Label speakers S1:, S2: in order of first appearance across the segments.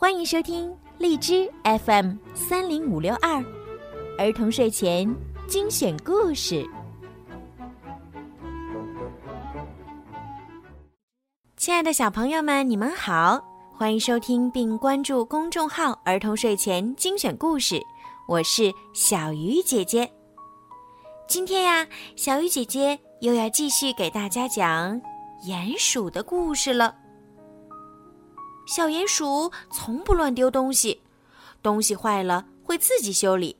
S1: 欢迎收听荔枝 FM 三零五六二儿童睡前精选故事。亲爱的小朋友们，你们好，欢迎收听并关注公众号“儿童睡前精选故事”，我是小鱼姐姐。今天呀，小鱼姐姐又要继续给大家讲鼹鼠的故事了。小鼹鼠从不乱丢东西，东西坏了会自己修理。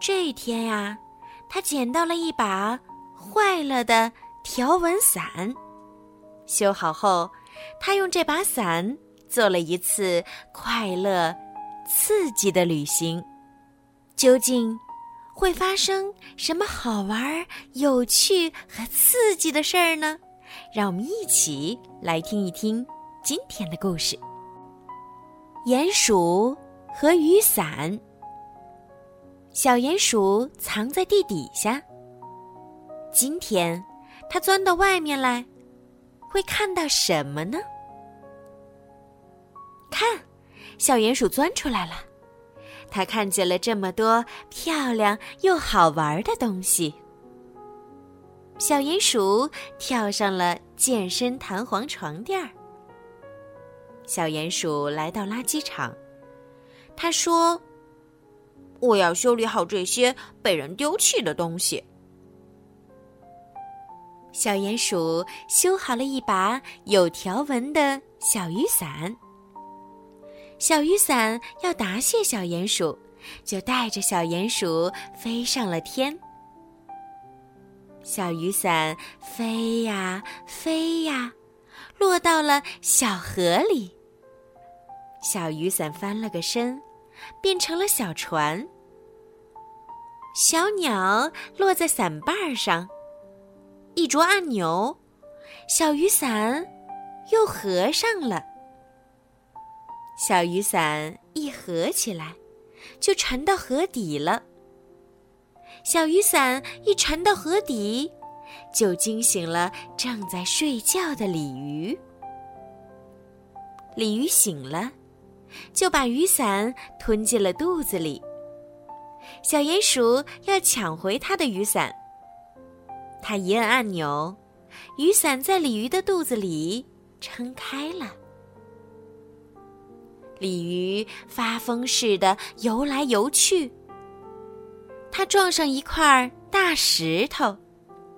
S1: 这一天呀，他捡到了一把坏了的条纹伞，修好后，他用这把伞做了一次快乐、刺激的旅行。究竟会发生什么好玩、有趣和刺激的事儿呢？让我们一起来听一听。今天的故事：鼹鼠和雨伞。小鼹鼠藏在地底下。今天，它钻到外面来，会看到什么呢？看，小鼹鼠钻出来了。它看见了这么多漂亮又好玩的东西。小鼹鼠跳上了健身弹簧床垫儿。小鼹鼠来到垃圾场，他说：“我要修理好这些被人丢弃的东西。”小鼹鼠修好了一把有条纹的小雨伞。小雨伞要答谢小鼹鼠，就带着小鼹鼠飞上了天。小雨伞飞呀飞呀，落到了小河里。小雨伞翻了个身，变成了小船。小鸟落在伞把上，一着按钮，小雨伞又合上了。小雨伞一合起来，就沉到河底了。小雨伞一沉到河底，就惊醒了正在睡觉的鲤鱼。鲤鱼醒了。就把雨伞吞进了肚子里。小鼹鼠要抢回它的雨伞，它一摁按钮，雨伞在鲤鱼的肚子里撑开了。鲤鱼发疯似的游来游去，它撞上一块大石头，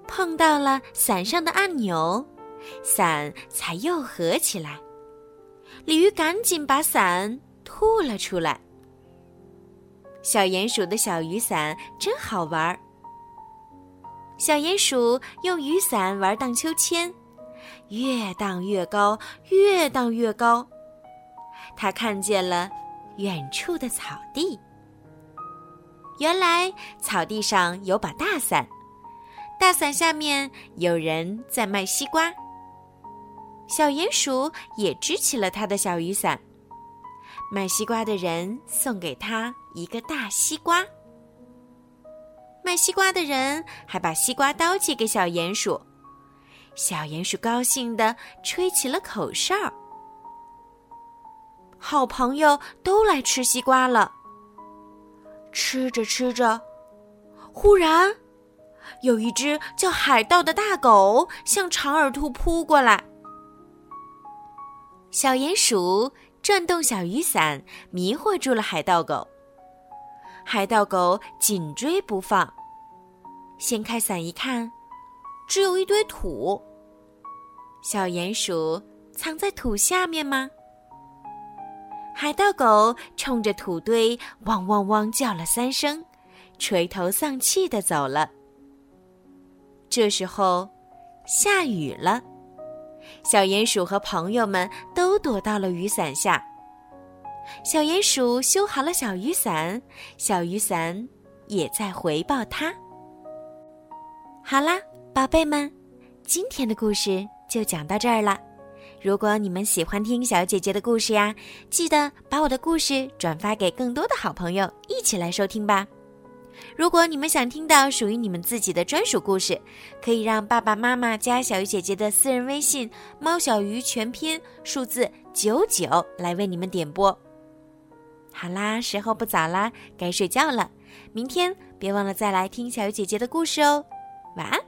S1: 碰到了伞上的按钮，伞才又合起来。鲤鱼赶紧把伞吐了出来。小鼹鼠的小雨伞真好玩儿。小鼹鼠用雨伞玩荡秋千，越荡越高，越荡越高。他看见了远处的草地。原来草地上有把大伞，大伞下面有人在卖西瓜。小鼹鼠也支起了他的小雨伞。卖西瓜的人送给他一个大西瓜。卖西瓜的人还把西瓜刀借给小鼹鼠。小鼹鼠高兴地吹起了口哨。好朋友都来吃西瓜了。吃着吃着，忽然，有一只叫海盗的大狗向长耳兔扑过来。小鼹鼠转动小雨伞，迷惑住了海盗狗。海盗狗紧追不放，掀开伞一看，只有一堆土。小鼹鼠藏在土下面吗？海盗狗冲着土堆汪汪汪叫了三声，垂头丧气的走了。这时候，下雨了。小鼹鼠和朋友们都躲到了雨伞下。小鼹鼠修好了小雨伞，小雨伞也在回报它。好啦，宝贝们，今天的故事就讲到这儿了。如果你们喜欢听小姐姐的故事呀，记得把我的故事转发给更多的好朋友，一起来收听吧。如果你们想听到属于你们自己的专属故事，可以让爸爸妈妈加小鱼姐姐的私人微信“猫小鱼”全拼数字九九来为你们点播。好啦，时候不早啦，该睡觉了。明天别忘了再来听小鱼姐姐的故事哦。晚安。